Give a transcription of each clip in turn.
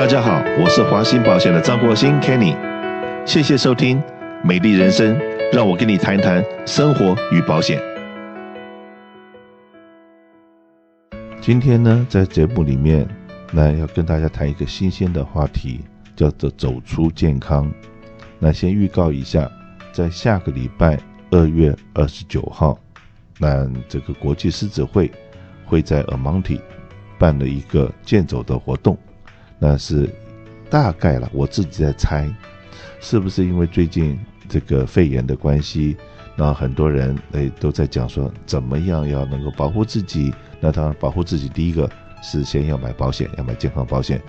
大家好，我是华兴保险的张国兴 Kenny，谢谢收听《美丽人生》，让我跟你谈谈生活与保险。今天呢，在节目里面，那要跟大家谈一个新鲜的话题，叫做“走出健康”。那先预告一下，在下个礼拜二月二十九号，那这个国际狮子会会在尔蒙提办了一个健走的活动。那是大概了，我自己在猜，是不是因为最近这个肺炎的关系，那很多人诶都在讲说怎么样要能够保护自己。那当然保护自己，第一个是先要买保险，要买健康保险。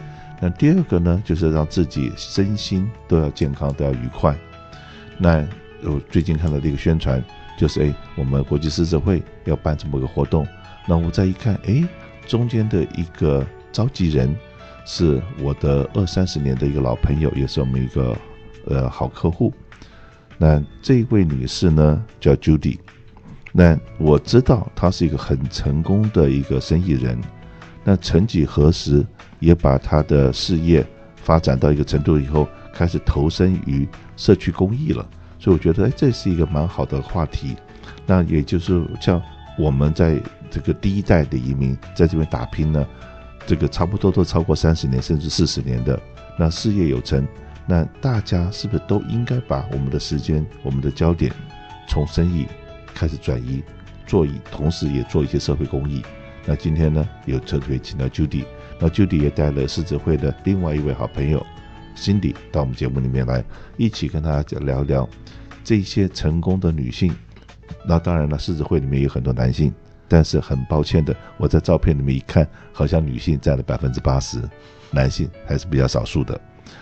那第二个呢，就是让自己身心都要健康，都要愉快。那我最近看到这个宣传，就是诶我们国际狮子会要办这么个活动。那我再一看，诶中间的一个召集人。是我的二三十年的一个老朋友，也是我们一个呃好客户。那这位女士呢叫 Judy，那我知道她是一个很成功的一个生意人。那曾几何时也把她的事业发展到一个程度以后，开始投身于社区公益了。所以我觉得，哎，这是一个蛮好的话题。那也就是像我们在这个第一代的移民在这边打拼呢。这个差不多都超过三十年甚至四十年的，那事业有成，那大家是不是都应该把我们的时间、我们的焦点从生意开始转移，做一同时也做一些社会公益？那今天呢，有特别请到 Judy，那 Judy 也带了狮子会的另外一位好朋友 Cindy 到我们节目里面来，一起跟大家聊聊这些成功的女性。那当然了，狮子会里面有很多男性。但是很抱歉的，我在照片里面一看，好像女性占了百分之八十，男性还是比较少数的。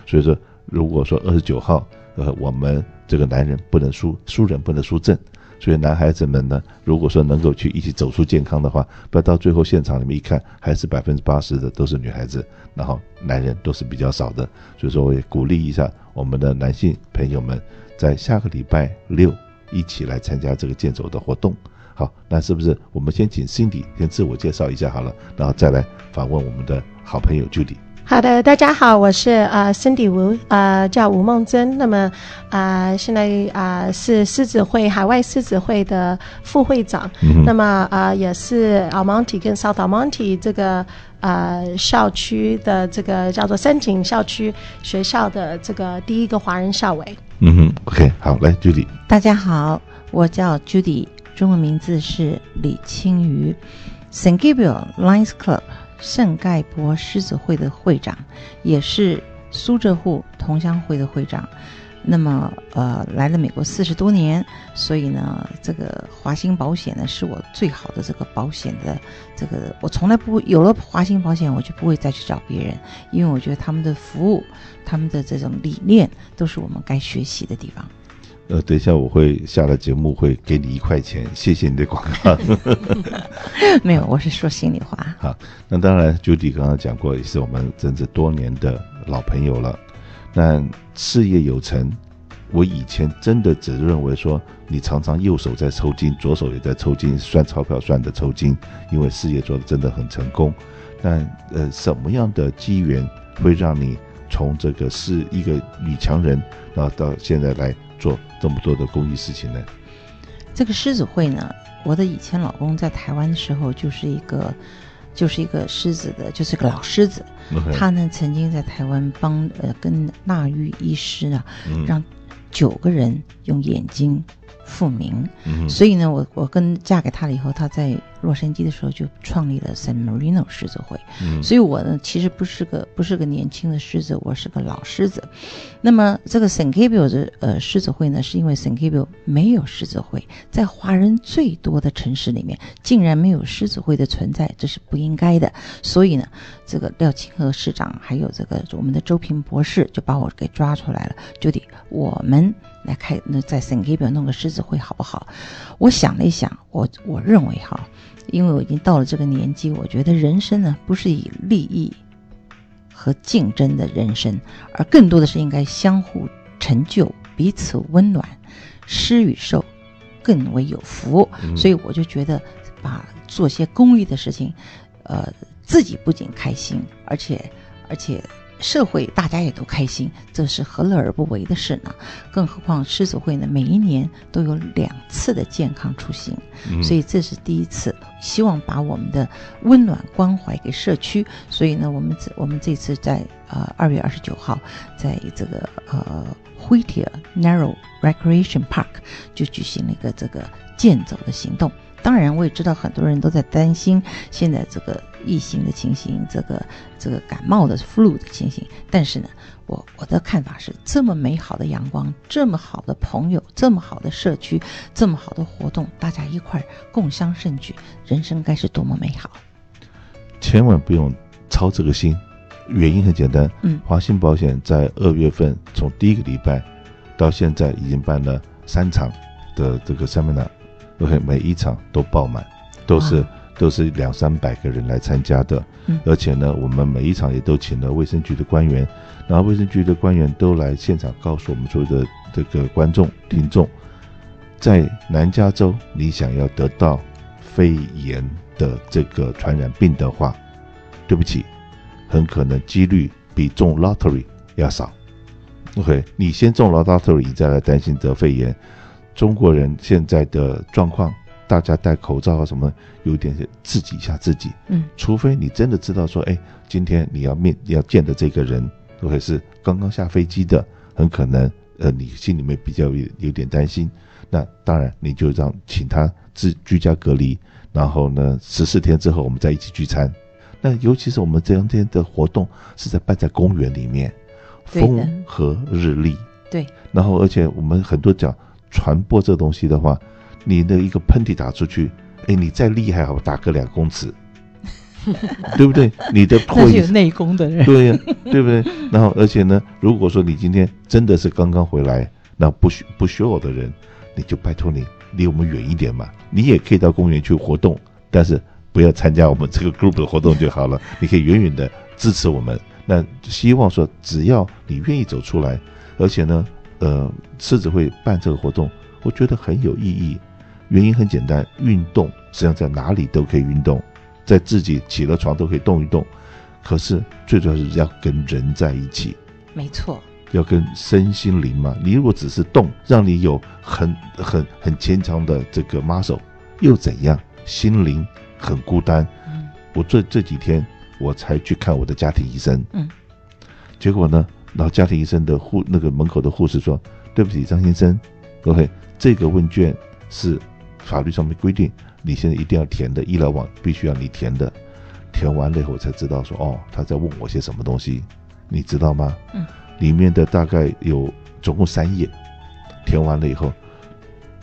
所以说，如果说二十九号，呃，我们这个男人不能输，输人不能输阵。所以男孩子们呢，如果说能够去一起走出健康的话，不要到最后现场里面一看，还是百分之八十的都是女孩子，然后男人都是比较少的。所以说，我也鼓励一下我们的男性朋友们，在下个礼拜六一起来参加这个健走的活动。好，那是不是我们先请 Cindy 先自我介绍一下好了，然后再来访问我们的好朋友 Judy。好的，大家好，我是呃 Cindy 吴，呃叫吴梦珍。那么啊、呃，现在啊、呃、是狮子会海外狮子会的副会长。嗯、那么啊、呃，也是 Almonte 跟 South Almonte 这个呃校区的这个叫做三井校区学校的这个第一个华人校委。嗯哼，OK，好，来 Judy。大家好，我叫 Judy。中文名字是李清瑜，St. Gabriel Lions Club 圣盖博狮子会的会长，也是苏浙沪同乡会的会长。那么，呃，来了美国四十多年，所以呢，这个华兴保险呢是我最好的这个保险的这个，我从来不有了华兴保险，我就不会再去找别人，因为我觉得他们的服务、他们的这种理念都是我们该学习的地方。呃，等一下我会下了节目会给你一块钱，谢谢你的广告。没有，我是说心里话。好，那当然，Judy 刚刚讲过，也是我们真是多年的老朋友了。那事业有成，我以前真的只认为说你常常右手在抽筋，左手也在抽筋，算钞票算的抽筋，因为事业做的真的很成功。但呃，什么样的机缘会让你从这个是一个女强人，然后到现在来？做这么多的公益事情呢？这个狮子会呢，我的以前老公在台湾的时候就是一个，就是一个狮子的，就是个老狮子。他呢曾经在台湾帮呃跟纳玉医师啊，嗯、让九个人用眼睛复明。嗯、所以呢，我我跟嫁给他了以后，他在。洛杉矶的时候就创立了 San Marino 狮子会，嗯，所以我呢其实不是个不是个年轻的狮子，我是个老狮子。那么这个 St. Gabriel 的呃狮子会呢，是因为 St. Gabriel 没有狮子会，在华人最多的城市里面竟然没有狮子会的存在，这是不应该的。所以呢，这个廖清和市长还有这个我们的周平博士就把我给抓出来了，就得我们来开那在 St. Gabriel 弄个狮子会好不好？我想了一想，我我认为哈。因为我已经到了这个年纪，我觉得人生呢不是以利益和竞争的人生，而更多的是应该相互成就、彼此温暖，施与受更为有福。嗯。所以我就觉得，把做些公益的事情，呃，自己不仅开心，而且而且社会大家也都开心，这是何乐而不为的事呢？更何况狮子会呢，每一年都有两次的健康出行，所以这是第一次，希望把我们的温暖关怀给社区。所以呢，我们这我们这次在呃二月二十九号，在这个呃 w h i t t e r Narrow Recreation Park 就举行了一个这个健走的行动。当然，我也知道很多人都在担心现在这个疫情的情形，这个这个感冒的 flu 的情形。但是呢，我我的看法是，这么美好的阳光，这么好的朋友，这么好的社区，这么好的活动，大家一块儿共襄盛举，人生该是多么美好！千万不用操这个心，原因很简单。嗯，华信保险在二月份从第一个礼拜到现在已经办了三场的这个 seminar。OK，每一场都爆满，都是都是两三百个人来参加的，嗯，而且呢，我们每一场也都请了卫生局的官员，然后卫生局的官员都来现场告诉我们所有的这个观众听众，在南加州，你想要得到肺炎的这个传染病的话，对不起，很可能几率比中 lottery 要少。OK，你先中了 lottery，你再来担心得肺炎。中国人现在的状况，大家戴口罩啊什么，有点自己吓自己。嗯，除非你真的知道说，哎，今天你要面要见的这个人，或者是刚刚下飞机的，很可能，呃，你心里面比较有有点担心。那当然，你就让请他自居家隔离，然后呢，十四天之后我们再一起聚餐。那尤其是我们这两天的活动是在办在公园里面，风和日丽。对。然后，而且我们很多讲。传播这东西的话，你的一个喷嚏打出去，哎，你再厉害，好打个两公尺，对不对？你的唾液有内功的人，对呀，对不对？然后，而且呢，如果说你今天真的是刚刚回来，那不需不需要的人，你就拜托你离我们远一点嘛。你也可以到公园去活动，但是不要参加我们这个 group 的活动就好了。你可以远远的支持我们。那希望说，只要你愿意走出来，而且呢。呃，狮子会办这个活动，我觉得很有意义。原因很简单，运动实际上在哪里都可以运动，在自己起了床都可以动一动。可是最主要是要跟人在一起，没错，要跟身心灵嘛。你如果只是动，让你有很很很牵强的这个 muscle，又怎样？心灵很孤单。嗯，我这这几天我才去看我的家庭医生，嗯，结果呢？然后家庭医生的护那个门口的护士说：“对不起，张先生，OK，这个问卷是法律上面规定，你现在一定要填的，医疗网必须要你填的。填完了以后，才知道说，哦，他在问我些什么东西，你知道吗？嗯，里面的大概有总共三页，填完了以后，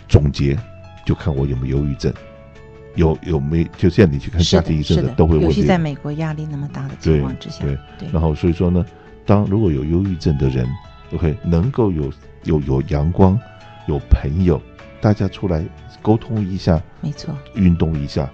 总结就看我有没有忧郁症，有有没就这样，你去看家庭医生的都会问。尤其在美国压力那么大的情况之下，对对，然后所以说呢。”当如果有忧郁症的人，OK，能够有有有阳光，有朋友，大家出来沟通一下，没错，运动一下，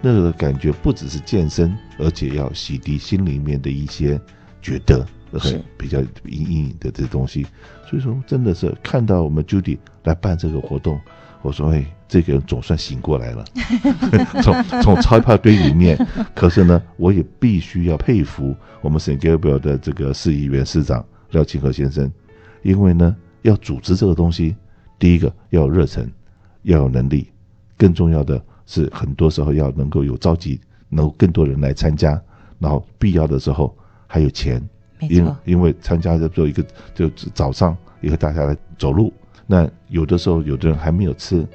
那个感觉不只是健身，而且要洗涤心里面的一些觉得，OK，比较阴影的这东西。所以说，真的是看到我们 Judy 来办这个活动。我说：“哎，这个人总算醒过来了，从从钞票堆里面。可是呢，我也必须要佩服我们 St. Gabriel 的这个市议员市长廖清和先生，因为呢，要组织这个东西，第一个要有热忱，要有能力，更重要的是，很多时候要能够有召集，能够更多人来参加，然后必要的时候还有钱，因因为参加的做一个就早上也和大家来走路。”那有的时候，有的人还没有吃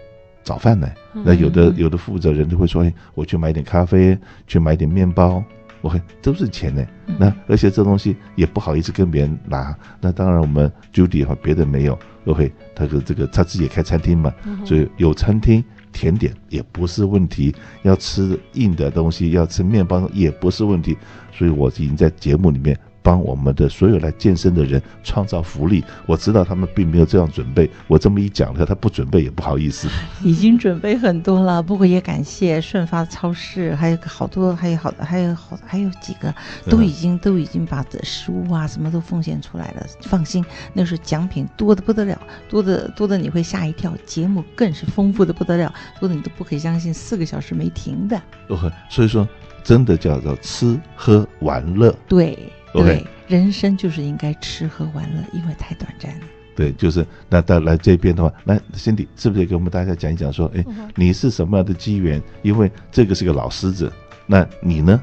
早饭呢。那有的有的负责人就会说：“哎，我去买点咖啡，去买点面包。我看都是钱呢。那而且这东西也不好意思跟别人拿。那当然，我们 Judy 和别的没有。OK，他的这个他自己也开餐厅嘛，所以有餐厅甜点也不是问题。要吃硬的东西，要吃面包也不是问题。所以我已经在节目里面。帮我们的所有来健身的人创造福利。我知道他们并没有这样准备，我这么一讲他他不准备也不好意思。已经准备很多了，不过也感谢顺发超市，还有好多，还有好的，还有好，还有几个都已经、嗯、都已经把这食物啊什么都奉献出来了。放心，那是奖品多的不得了，多的多的你会吓一跳。节目更是丰富的不得了，多的你都不可以相信，四个小时没停的。哦，所以说真的叫做吃喝玩乐。对。OK，对，人生就是应该吃喝玩乐，因为太短暂了。对，就是那到来这边的话，来 Cindy 是不是也给我们大家讲一讲说，哎，你是什么样的机缘？因为这个是个老狮子，那你呢？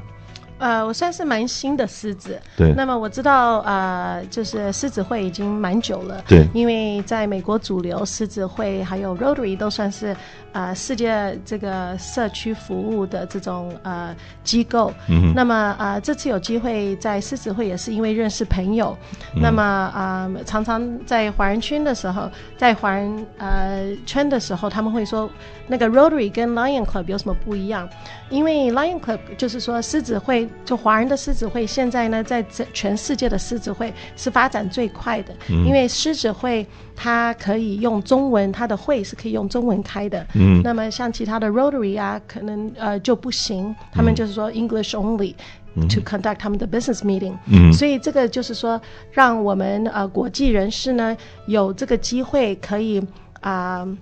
呃，我算是蛮新的狮子。对。那么我知道，呃，就是狮子会已经蛮久了。对。因为在美国主流狮子会还有 Rotary 都算是呃世界这个社区服务的这种呃机构。嗯。那么呃这次有机会在狮子会也是因为认识朋友。嗯。那么啊、呃、常常在华人圈的时候，在华人呃圈的时候，他们会说那个 Rotary 跟 Lion Club 有什么不一样？因为 Lion Club 就是说狮子会。就华人的狮子会现在呢，在全世界的狮子会是发展最快的，嗯、因为狮子会它可以用中文，它的会是可以用中文开的。嗯，那么像其他的 Rotary 啊，可能呃就不行，他们就是说 English only to conduct 他们的 business meeting。嗯，所以这个就是说，让我们呃国际人士呢有这个机会可以啊。呃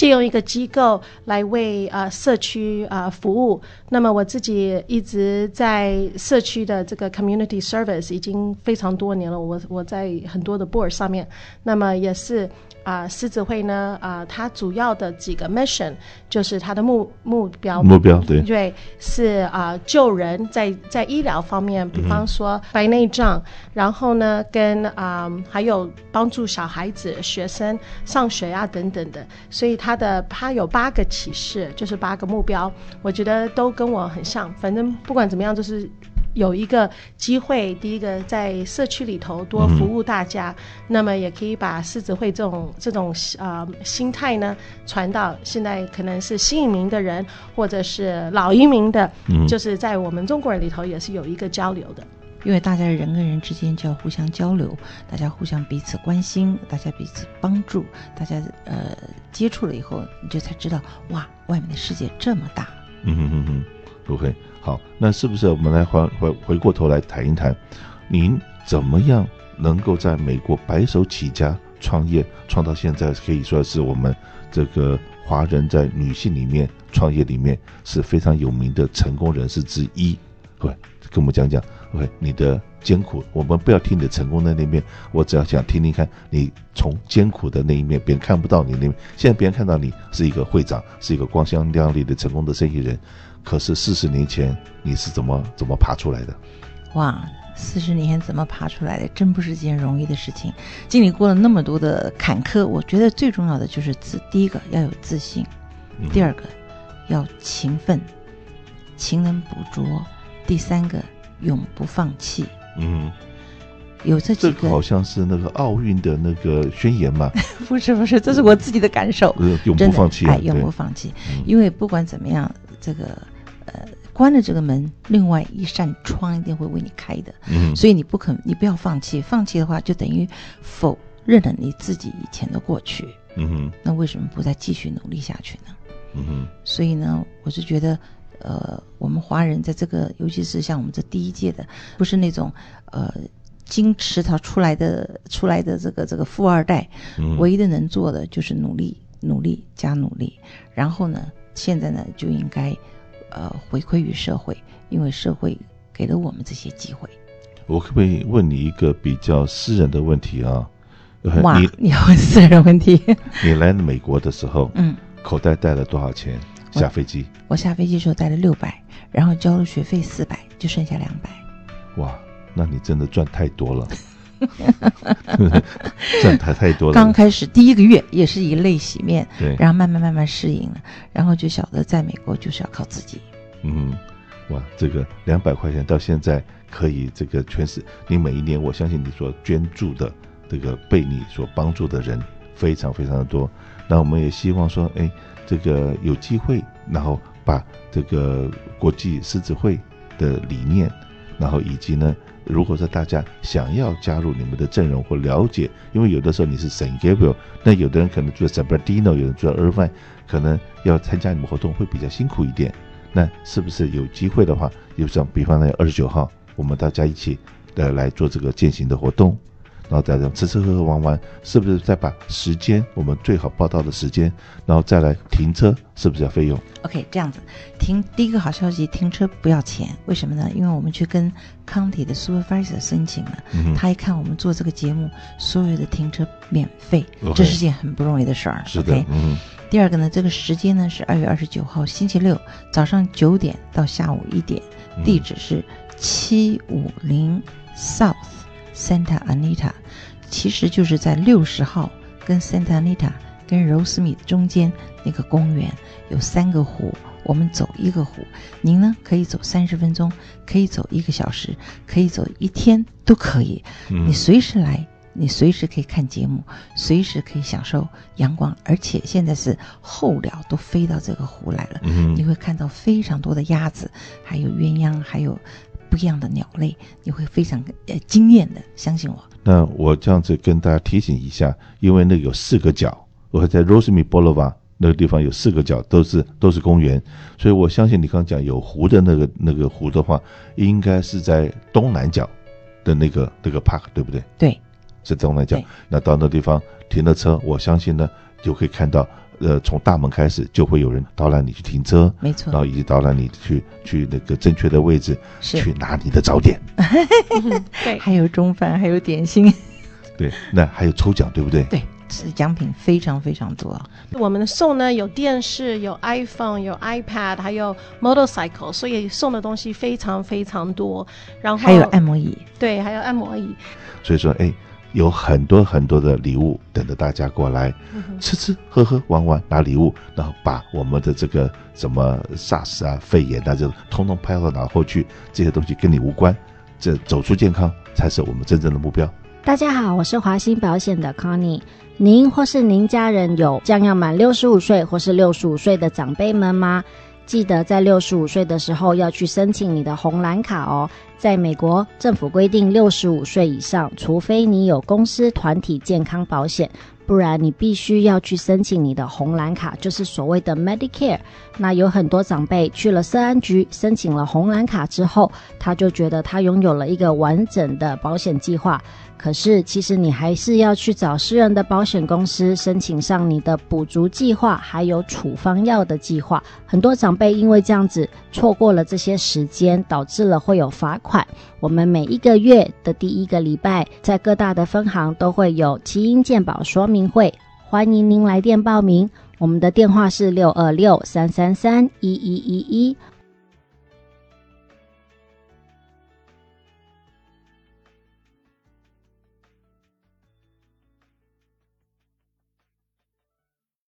借用一个机构来为呃社区呃服务，那么我自己一直在社区的这个 community service 已经非常多年了，我我在很多的 board 上面，那么也是。啊、呃，狮子会呢，啊、呃，它主要的几个 mission 就是它的目目标目标对。对是啊、呃、救人在在医疗方面，比方说白内障，嗯、然后呢跟啊、呃、还有帮助小孩子学生上学啊等等的，所以它的他有八个启示，就是八个目标，我觉得都跟我很像，反正不管怎么样就是。有一个机会，第一个在社区里头多服务大家，嗯、那么也可以把狮子会这种这种呃心态呢传到现在可能是新移民的人，或者是老移民的，嗯、就是在我们中国人里头也是有一个交流的。因为大家人跟人之间就要互相交流，大家互相彼此关心，大家彼此帮助，大家呃接触了以后，你就才知道哇，外面的世界这么大。嗯哼哼哼。OK，好，那是不是我们来回回回过头来谈一谈，您怎么样能够在美国白手起家创业，创到现在可以说是我们这个华人在女性里面创业里面是非常有名的成功人士之一。对，跟我们讲讲，OK，你的艰苦，我们不要听你的成功的那面，我只要想听听看你从艰苦的那一面，别人看不到你那面，现在别人看到你是一个会长，是一个光鲜亮丽的成功的生意人。可是四十年前你是怎么怎么爬出来的？哇，四十年前怎么爬出来的？真不是件容易的事情。经历过了那么多的坎坷，我觉得最重要的就是自，第一个要有自信，嗯、第二个要勤奋，勤能补拙，第三个永不放弃。嗯，有这几个，这个好像是那个奥运的那个宣言嘛？不是不是，这是我自己的感受。嗯、永不放弃，哎，永不放弃，嗯、因为不管怎么样。这个呃，关了这个门，另外一扇窗一定会为你开的。嗯，所以你不可，你不要放弃。放弃的话，就等于否认了你自己以前的过去。嗯哼，那为什么不再继续努力下去呢？嗯哼，所以呢，我是觉得，呃，我们华人在这个，尤其是像我们这第一届的，不是那种呃，金池塘出来的出来的这个这个富二代，嗯，唯一的能做的就是努力，努力加努力，然后呢，现在呢，就应该，呃，回馈于社会，因为社会给了我们这些机会。我可不可以问你一个比较私人的问题啊？哇，你，你要问私人问题？你来美国的时候，嗯，口袋带了多少钱？下飞机？我下飞机的时候带了六百，然后交了学费四百，就剩下两百。哇，那你真的赚太多了。赚太太多了。刚开始第一个月也是以泪洗面，对，然后慢慢慢慢适应了，然后就晓得在美国就是要靠自己。嗯，哇，这个两百块钱到现在可以这个全是你每一年，我相信你所捐助的这个被你所帮助的人非常非常的多。那我们也希望说，哎，这个有机会，然后把这个国际狮子会的理念，然后以及呢。如果说大家想要加入你们的阵容或了解，因为有的时候你是 San Gabriel，那有的人可能住在 San Bernardino，有人住在 Irvine，可能要参加你们活动会比较辛苦一点。那是不是有机会的话，就像比方呢二十九号，我们大家一起的来做这个践行的活动？然后再这样吃吃喝喝玩玩，是不是再把时间我们最好报到的时间，然后再来停车，是不是要费用？OK，这样子停第一个好消息，停车不要钱，为什么呢？因为我们去跟 County 的 Supervisor 申请了，嗯、他一看我们做这个节目，所有的停车免费，okay, 这是件很不容易的事儿。是的，okay? 嗯。第二个呢，这个时间呢是二月二十九号星期六早上九点到下午一点，地址是七五零 South Santa Anita。其实就是在六十号跟 Santa Anita 跟 Rosemead 中间那个公园有三个湖，我们走一个湖，您呢可以走三十分钟，可以走一个小时，可以走一天都可以。嗯、你随时来，你随时可以看节目，随时可以享受阳光，而且现在是候鸟都飞到这个湖来了，嗯、你会看到非常多的鸭子，还有鸳鸯，还有。不一样的鸟类，你会非常呃惊艳的，相信我。那我这样子跟大家提醒一下，因为那有四个角，我在 Rosemead Boulevard 那个地方有四个角，都是都是公园，所以我相信你刚刚讲有湖的那个那个湖的话，应该是在东南角的那个那个 park，对不对？对，是东南角。那到那地方停了车，我相信呢就可以看到。呃，从大门开始就会有人导览你去停车，没错，然后以及导览你去去那个正确的位置去拿你的早点，对，还有中饭，还有点心，对，那还有抽奖，对不对？对，是奖品非常非常多。我们的送呢有电视，有 iPhone，有 iPad，还有 motorcycle，所以送的东西非常非常多。然后还有按摩椅，对，还有按摩椅。所以说，哎。有很多很多的礼物等着大家过来吃吃喝喝玩玩拿礼物，然后把我们的这个什么 SARS 啊肺炎啊这种通通拍到脑后去，这些东西跟你无关，这走出健康才是我们真正的目标。大家好，我是华兴保险的 Connie，您或是您家人有将要满六十五岁或是六十五岁的长辈们吗？记得在六十五岁的时候要去申请你的红蓝卡哦。在美国，政府规定六十五岁以上，除非你有公司团体健康保险，不然你必须要去申请你的红蓝卡，就是所谓的 Medicare。那有很多长辈去了社安局申请了红蓝卡之后，他就觉得他拥有了一个完整的保险计划。可是，其实你还是要去找私人的保险公司申请上你的补足计划，还有处方药的计划。很多长辈因为这样子错过了这些时间，导致了会有罚款。我们每一个月的第一个礼拜，在各大的分行都会有奇英健保说明会，欢迎您来电报名。我们的电话是六二六三三三一一一一。